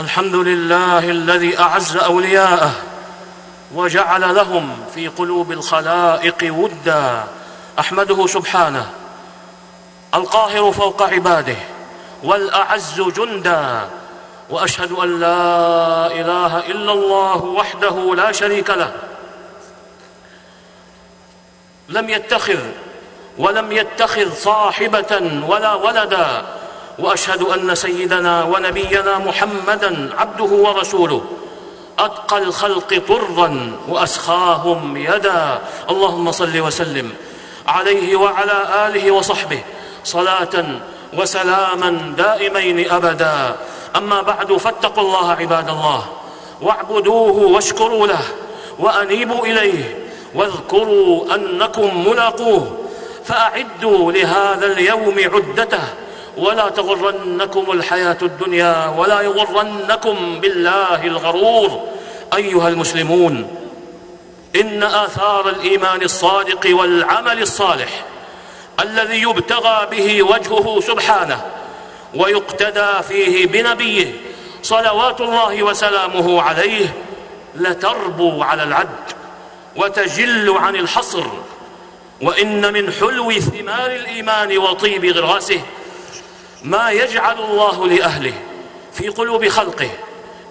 الحمد لله الذي أعز أولياءه وجعل لهم في قلوب الخلائق ودا أحمده سبحانه القاهر فوق عباده والأعز جندا وأشهد أن لا إله إلا الله وحده لا شريك له لم يتخذ ولم يتخذ صاحبة ولا ولدا وأشهد أن سيدنا ونبينا محمدا عبده ورسوله. أتقى الخلق طرا وأسخاهم يدا. اللهم صل وسلم عليه وعلى آله وصحبه. صلاة وسلاما دائمين ابدا. أما بعد فاتقوا الله عباد الله. واعبدوه واشكروا له وأنيبوا إليه. واذكروا أنكم ملاقوه. فأعدوا لهذا اليوم عدته. ولا تغرنكم الحياة الدنيا ولا يغرنكم بالله الغرور. أيها المسلمون إن آثار الإيمان الصادق والعمل الصالح الذي يبتغى به وجهه سبحانه ويقتدى فيه بنبيه صلوات الله وسلامه عليه لتربو على العد وتجل عن الحصر. وإن من حلو ثمار الإيمان وطيب غراسه ما يجعل الله لأهله في قلوب خلقه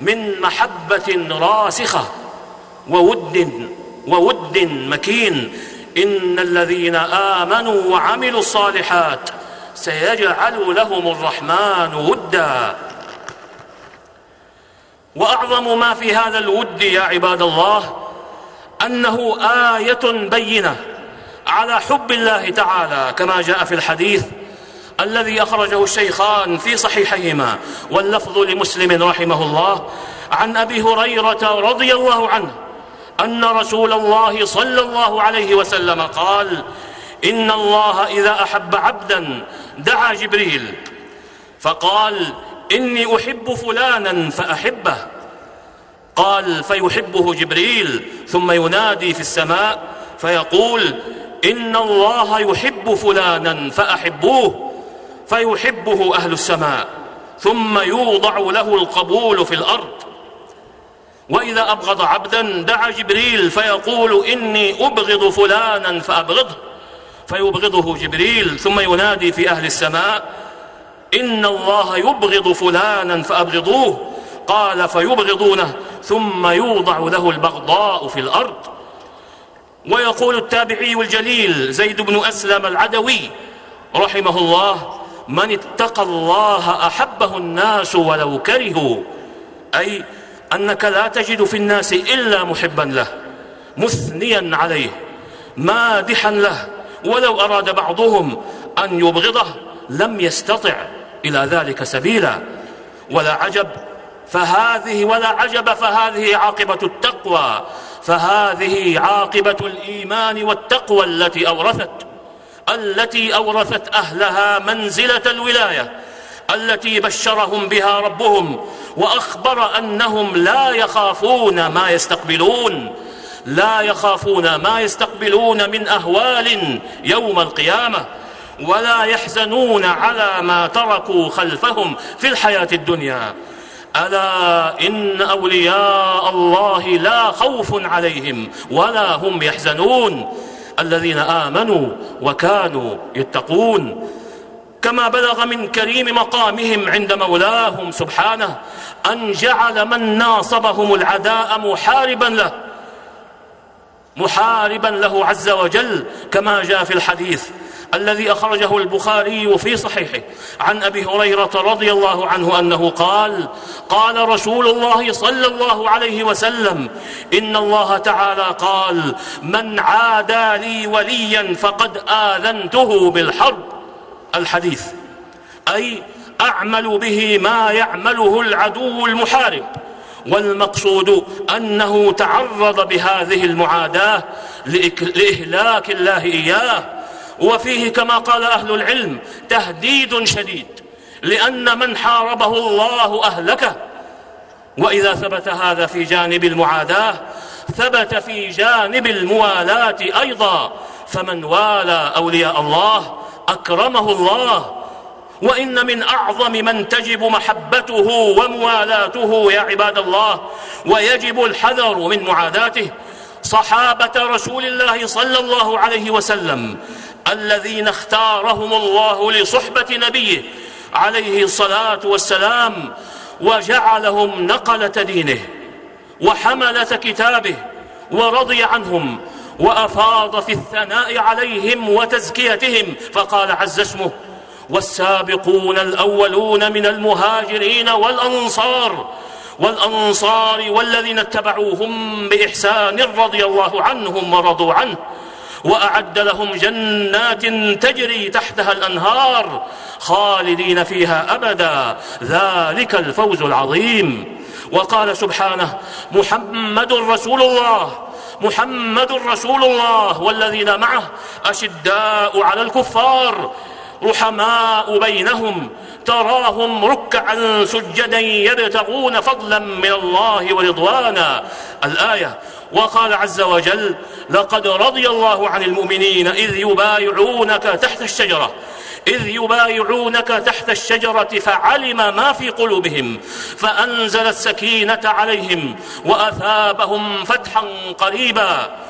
من محبة راسخة وود وود مكين. إن الذين آمنوا وعملوا الصالحات سيجعل لهم الرحمن ودا. وأعظم ما في هذا الود يا عباد الله أنه آية بينة على حب الله تعالى كما جاء في الحديث الذي أخرجه الشيخان في صحيحيهما واللفظ لمسلم رحمه الله عن أبي هريرة رضي الله عنه أن رسول الله صلى الله عليه وسلم قال إن الله إذا أحب عبدا دعا جبريل فقال إني أحب فلانا فأحبه. قال فيحبه جبريل ثم ينادي في السماء فيقول إن الله يحب فلانا فأحبوه. فيحبه أهل السماء ثم يوضع له القبول في الأرض. وإذا أبغض عبدا دعا جبريل فيقول إني أبغض فلانا فأبغضه. فيبغضه جبريل ثم ينادي في أهل السماء إن الله يبغض فلانا فأبغضوه. قال فيبغضونه ثم يوضع له البغضاء في الأرض. ويقول التابعي الجليل زيد بن أسلم العدوي رحمه الله من اتقى الله أحبه الناس ولو كرهوا. أي أنك لا تجد في الناس إلا محبا له مثنيا عليه مادحا له. ولو أراد بعضهم أن يبغضه لم يستطع إلى ذلك سبيلا. ولا عجب فهذه ولا عجب فهذه عاقبة التقوى. فهذه عاقبة الإيمان والتقوى التي أورثت. التي أورثت أهلها منزلة الولاية التي بشرهم بها ربهم وأخبر أنهم لا يخافون ما يستقبلون لا يخافون ما يستقبلون من أهوال يوم القيامة ولا يحزنون على ما تركوا خلفهم في الحياة الدنيا. ألا إن أولياء الله لا خوف عليهم ولا هم يحزنون. الذين آمنوا وكانوا يتقون. كما بلغ من كريم مقامهم عند مولاهم سبحانه أن جعل من ناصبهم العداء محاربا له محاربا له عز وجل كما جاء في الحديث. الذي أخرجه البخاري في صحيحه. عن أبي هريرة رضي الله عنه أنه قال قال رسول الله صلى الله عليه وسلم إن الله تعالى قال من عادى لي وليا فقد آذنته بالحرب الحديث أي أعمل به ما يعمله العدو المحارب. والمقصود أنه تعرض بهذه المعاداة لإهلاك الله إياه وفيه كما قال أهل العلم تهديد شديد لأن من حاربه الله أهلكه. وإذا ثبت هذا في جانب المعاداة ثبت في جانب الموالاة أيضا. فمن والى أولياء الله أكرمه الله. وإن من أعظم من تجب محبته وموالاته يا عباد الله ويجب الحذر من معاداته. صحابة رسول الله صلى الله عليه وسلم الذين اختارهم الله لصحبة نبيه عليه الصلاة والسلام وجعلهم نقلة دينه وحملة كتابه ورضي عنهم وأفاض في الثناء عليهم وتزكيتهم. فقال عز اسمه والسابقون الأولون من المهاجرين والأنصار والأنصار والذين اتبعوهم بإحسان رضي الله عنهم ورضوا عنه. وأعد لهم جنات تجري تحتها الأنهار خالدين فيها أبدا. ذلك الفوز العظيم. وقال سبحانه محمد رسول الله محمد رسول الله والذين معه أشداء على الكفار رحماء بينهم تراهم ركعا سجدا يبتغون فضلا من الله ورضوانا. الآية وقال عز وجل لقد رضي الله عن المؤمنين إذ يبايعونك تحت الشجرة إذ يبايعونك تحت الشجرة فعلم ما في قلوبهم فأنزل السكينة عليهم وأثابهم فتحا قريبا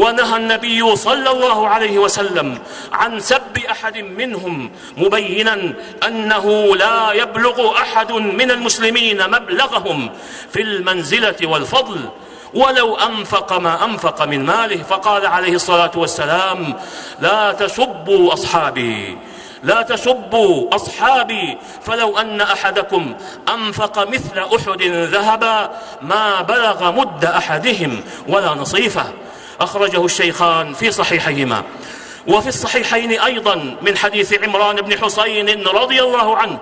ونهى النبي صلى الله عليه وسلم عن سب أحد منهم مبينا أنه لا يبلغ أحد من المسلمين مبلغهم في المنزلة والفضل ولو أنفق ما أنفق من ماله فقال عليه الصلاة والسلام لا تسبوا أصحابي لا تسبوا أصحابي فلو أن أحدكم أنفق مثل أحد ذهبا ما بلغ مد أحدهم ولا نصيفه. أخرجه الشيخان في صحيحيهما. وفي الصحيحين أيضا من حديث عمران بن حسين رضي الله عنه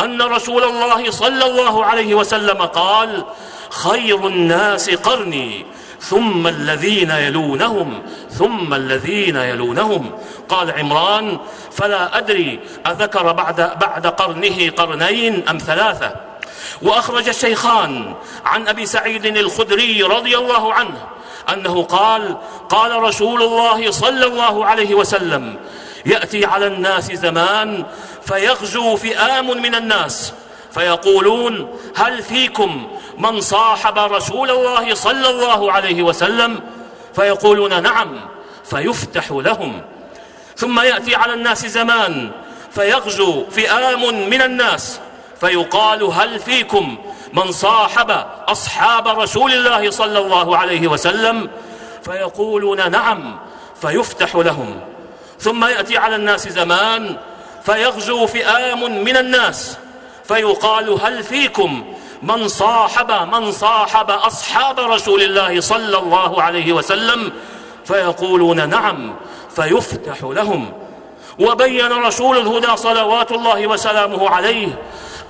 أن رسول الله صلى الله عليه وسلم قال خير الناس قرني ثم الذين يلونهم ثم الذين يلونهم. قال عمران فلا أدري أذكر بعد, بعد قرنه قرنين أم ثلاثة. وأخرج الشيخان عن أبي سعيد الخدري رضي الله عنه أنه قال قال رسول الله صلى الله عليه وسلم يأتي على الناس زمان فيغزو فئام من الناس فيقولون هل فيكم من صاحب رسول الله صلى الله عليه وسلم؟ فيقولون نعم فيفتح لهم. ثم يأتي على الناس زمان فيغزو فئام من الناس فيقال هل فيكم من صاحب أصحاب رسول الله صلى الله عليه وسلم فيقولون نعم فيفتح لهم. ثم يأتي على الناس زمان فيغزو فئام من الناس فيقال هل فيكم من صاحب من صاحب أصحاب رسول الله صلى الله عليه وسلم؟ فيقولون نعم فيفتح لهم. وبين رسول الهدى صلوات الله وسلامه عليه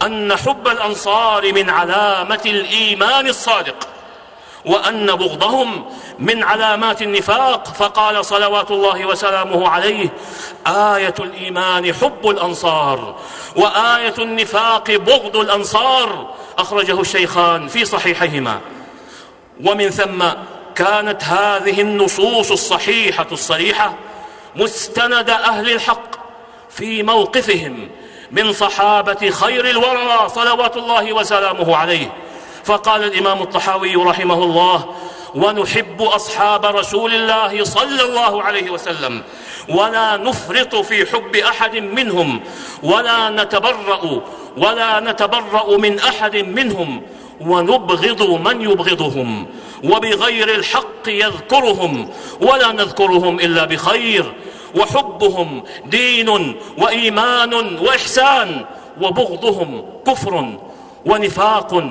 أن حب الأنصار من علامة الإيمان الصادق وأن بغضهم من علامات النفاق فقال صلوات الله وسلامه عليه آية الإيمان حب الأنصار وآية النفاق بغض الأنصار أخرجه الشيخان في صحيحهما ومن ثم كانت هذه النصوص الصحيحة الصريحة مستند أهل الحق في موقفهم من صحابة خير الورى صلوات الله وسلامه عليه. فقال الإمام الطحاوي رحمه الله ونحب أصحاب رسول الله صلى الله عليه وسلم ولا نفرط في حب أحد منهم ولا نتبرأ ولا نتبرأ من أحد منهم ونبغض من يبغضهم وبغير الحق يذكرهم ولا نذكرهم إلا بخير وحبهم دين وإيمان وإحسان وبغضهم كفر ونفاق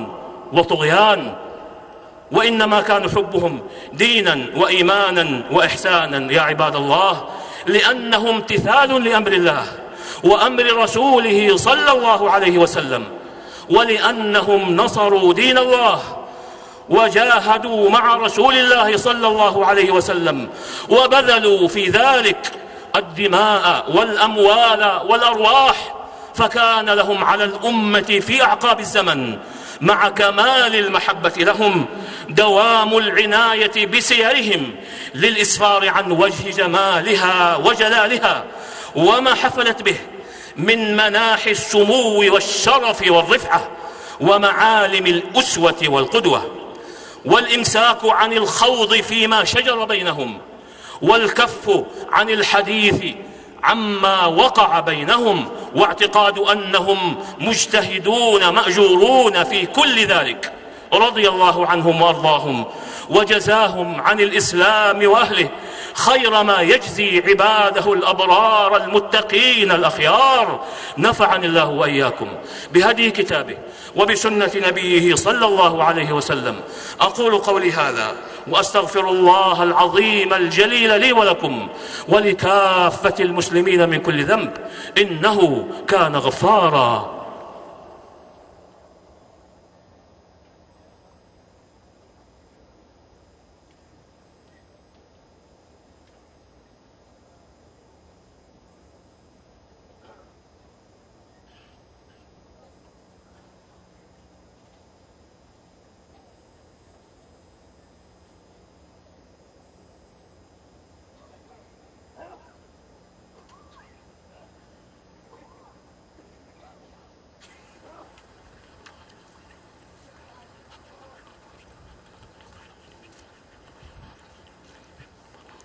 وطغيان. وإنما كان حبهم دينا وإيمانا وإحسانا يا عباد الله لأنه امتثال لأمر الله وأمر رسوله صلى الله عليه وسلم ولأنهم نصروا دين الله وجاهدوا مع رسول الله صلى الله عليه وسلم وبذلوا في ذلك الدماء والأموال والأرواح فكان لهم على الأمة في أعقاب الزمن مع كمال المحبة لهم دوام العناية بسيرهم للإسفار عن وجه جمالها وجلالها وما حفلت به من مناحي السمو والشرف والرفعة ومعالم الأسوة والقدوة والإمساك عن الخوض فيما شجر بينهم والكف عن الحديث عما وقع بينهم واعتقاد أنهم مجتهدون مأجورون في كل ذلك. رضي الله عنهم وأرضاهم وجزاهم عن الإسلام وأهله. خير ما يجزي عباده الأبرار المتقين الأخيار. نفعني الله وإياكم بهدي كتابه وبسنة نبيه صلى الله عليه وسلم. أقول قولي هذا وأستغفر الله العظيم الجليل لي ولكم ولكافة المسلمين من كل ذنب. إنه كان غفارا.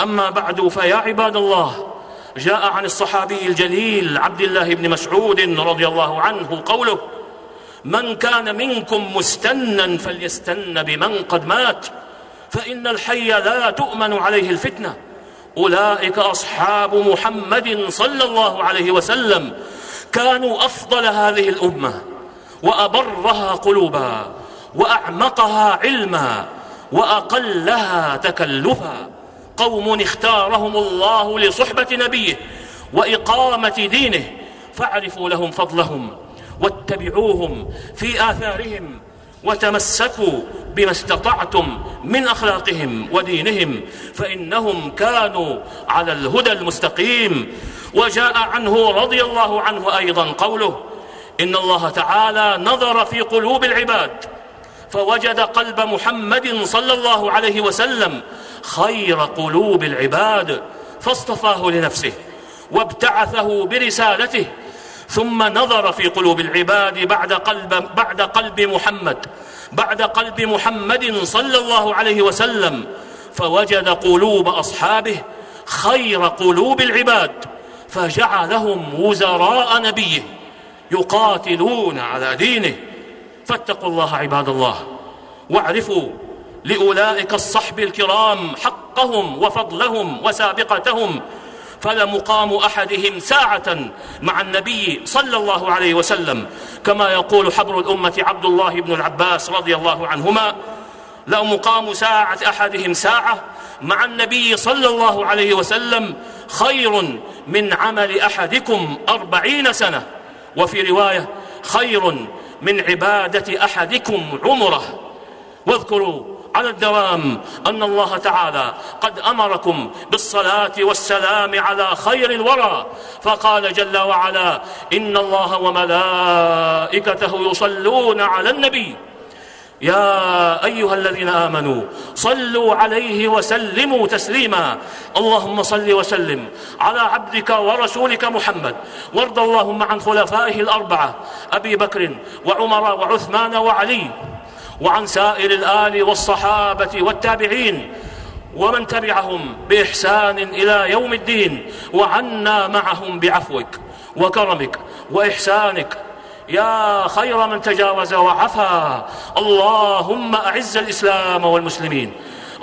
أما بعد فيا عباد الله جاء عن الصحابي الجليل عبد الله بن مسعود رضي الله عنه قوله من كان منكم مستنا فليستن بمن قد مات فإن الحي لا تؤمن عليه الفتنة. أولئك أصحاب محمد صلى الله عليه وسلم كانوا أفضل هذه الأمة وأبرها قلوبا وأعمقها علما وأقلها تكلفا. قوم اختارهم الله لصحبة نبيه وإقامة دينه فاعرفوا لهم فضلهم واتبعوهم في آثارهم وتمسكوا بما استطعتم من أخلاقهم ودينهم فإنهم كانوا على الهدى المستقيم. وجاء عنه رضي الله عنه أيضا قوله إن الله تعالى نظر في قلوب العباد فوجد قلب محمد صلى الله عليه وسلم خير قلوب العباد فاصطفاه لنفسه وابتعثه برسالته ثم نظر في قلوب العباد بعد قلب بعد قلب محمد بعد قلب محمد صلى الله عليه وسلم فوجد قلوب أصحابه خير قلوب العباد فجعلهم وزراء نبيه يقاتلون على دينه. فاتقوا الله عباد الله واعرفوا لأولئك الصحب الكرام حقهم وفضلهم وسابقتهم فلمقام أحدهم ساعة مع النبي صلى الله عليه وسلم. كما يقول حبر الأمة عبد الله بن العباس رضي الله عنهما لمقام ساعة أحدهم ساعة مع النبي صلى الله عليه وسلم خير من عمل أحدكم أربعين سنة. وفي رواية خير من عبادة أحدكم عمره. واذكروا على الدوام أن الله تعالى قد أمركم بالصلاة والسلام على خير الورى. فقال جل وعلا إن الله وملائكته يصلون على النبي. يا أيها الذين آمنوا صلوا عليه وسلموا تسليما. اللهم صل وسلم على عبدك ورسولك محمد. وارض اللهم عن خلفائه الأربعة أبي بكر وعمر وعثمان وعلي. وعن سائر الآل والصحابة والتابعين ومن تبعهم بإحسان إلى يوم الدين وعنا معهم بعفوك وكرمك وإحسانك. يا خير من تجاوز وعفا. اللهم أعز الإسلام والمسلمين.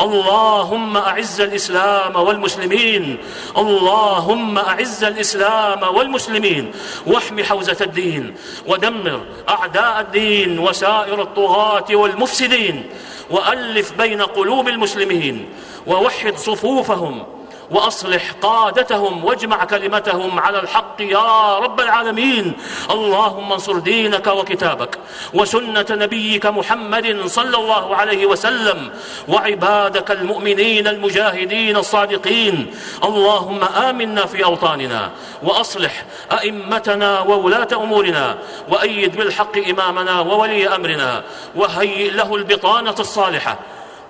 اللهم أعز الإسلام والمسلمين. اللهم أعز الإسلام والمسلمين. واحم حوزة الدين. ودمر أعداء الدين وسائر الطغاة والمفسدين. وألف بين قلوب المسلمين. ووحد صفوفهم. وأصلح قادتهم واجمع كلمتهم على الحق يا رب العالمين. اللهم انصر دينك وكتابك وسنة نبيك محمد صلى الله عليه وسلم وعبادك المؤمنين المجاهدين الصادقين. اللهم آمنا في أوطاننا وأصلح أئمتنا وولاة أمورنا وأيد بالحق إمامنا وولي أمرنا وهيئ له البطانة الصالحة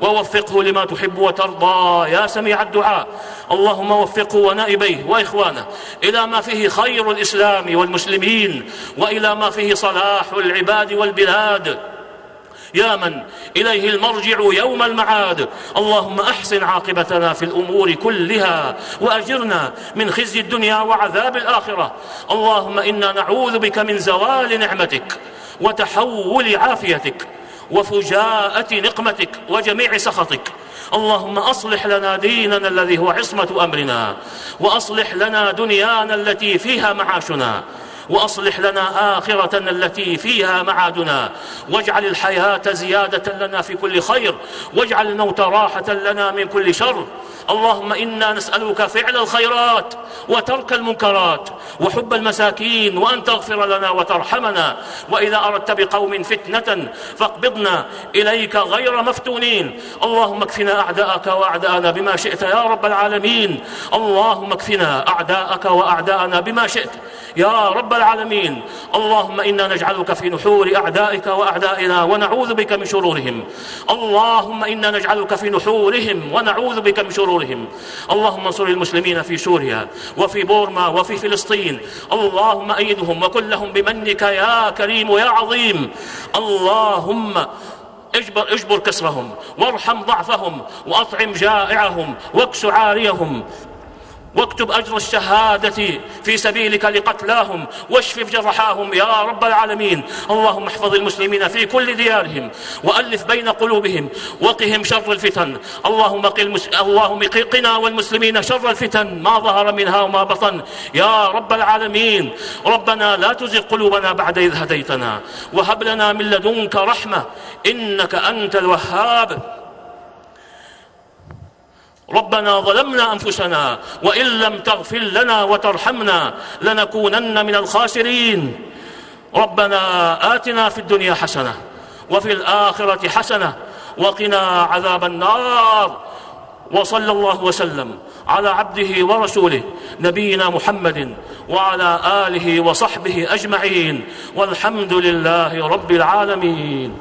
ووفقه لما تحب وترضى. يا سميع الدعاء اللهم وفقه ونائبيه وإخوانه إلى ما فيه خير الإسلام والمسلمين وإلى ما فيه صلاح العباد والبلاد. يا من إليه المرجع يوم المعاد. اللهم أحسن عاقبتنا في الأمور كلها وأجرنا من خزي الدنيا وعذاب الآخرة. اللهم إنا نعوذ بك من زوال نعمتك وتحول عافيتك وفجاءة نقمتك وجميع سخطك. اللهم أصلح لنا ديننا الذي هو عصمة أمرنا وأصلح لنا دنيانا التي فيها معاشنا. وأصلح لنا آخرتنا التي فيها معادنا. واجعل الحياة زيادة لنا في كل خير. واجعل الموت راحة لنا من كل شر. اللهم إنا نسألك فعل الخيرات وترك المنكرات وحب المساكين وأن تغفر لنا وترحمنا. وإذا أردت بقوم فتنة فاقبضنا إليك غير مفتونين. اللهم اكفنا أعداءك وأعداءنا بما شئت يا رب العالمين. اللهم اكفنا أعداءك وأعداءنا بما شئت يا رب العالمين. اللهم إنا نجعلك في نحور أعدائك وأعدائنا ونعوذ بك من شرورهم. اللهم إنا نجعلك في نحورهم ونعوذ بك من شرورهم. اللهم انصر المسلمين في سوريا وفي بورما وفي فلسطين. اللهم أيدهم وكن لهم بمنك يا كريم يا عظيم. اللهم اجبر, اجبر كسرهم وارحم ضعفهم وأطعم جائعهم واكس عاريهم. واكتب أجر الشهادة في سبيلك لقتلاهم واشف جرحاهم يا رب العالمين. اللهم احفظ المسلمين في كل ديارهم وألف بين قلوبهم وقهم شر الفتن. اللهم قل اللهم قنا والمسلمين شر الفتن. ما ظهر منها وما بطن. يا رب العالمين. ربنا لا تزغ قلوبنا بعد إذ هديتنا. وهب لنا من لدنك رحمة. إنك أنت الوهاب. ربنا ظلمنا أنفسنا وإن لم تغفر لنا وترحمنا لنكونن من الخاسرين. ربنا آتنا في الدنيا حسنة وفي الآخرة حسنة وقنا عذاب النار. وصلى الله وسلم على عبده ورسوله نبينا محمد وعلى آله وصحبه أجمعين. والحمد لله رب العالمين.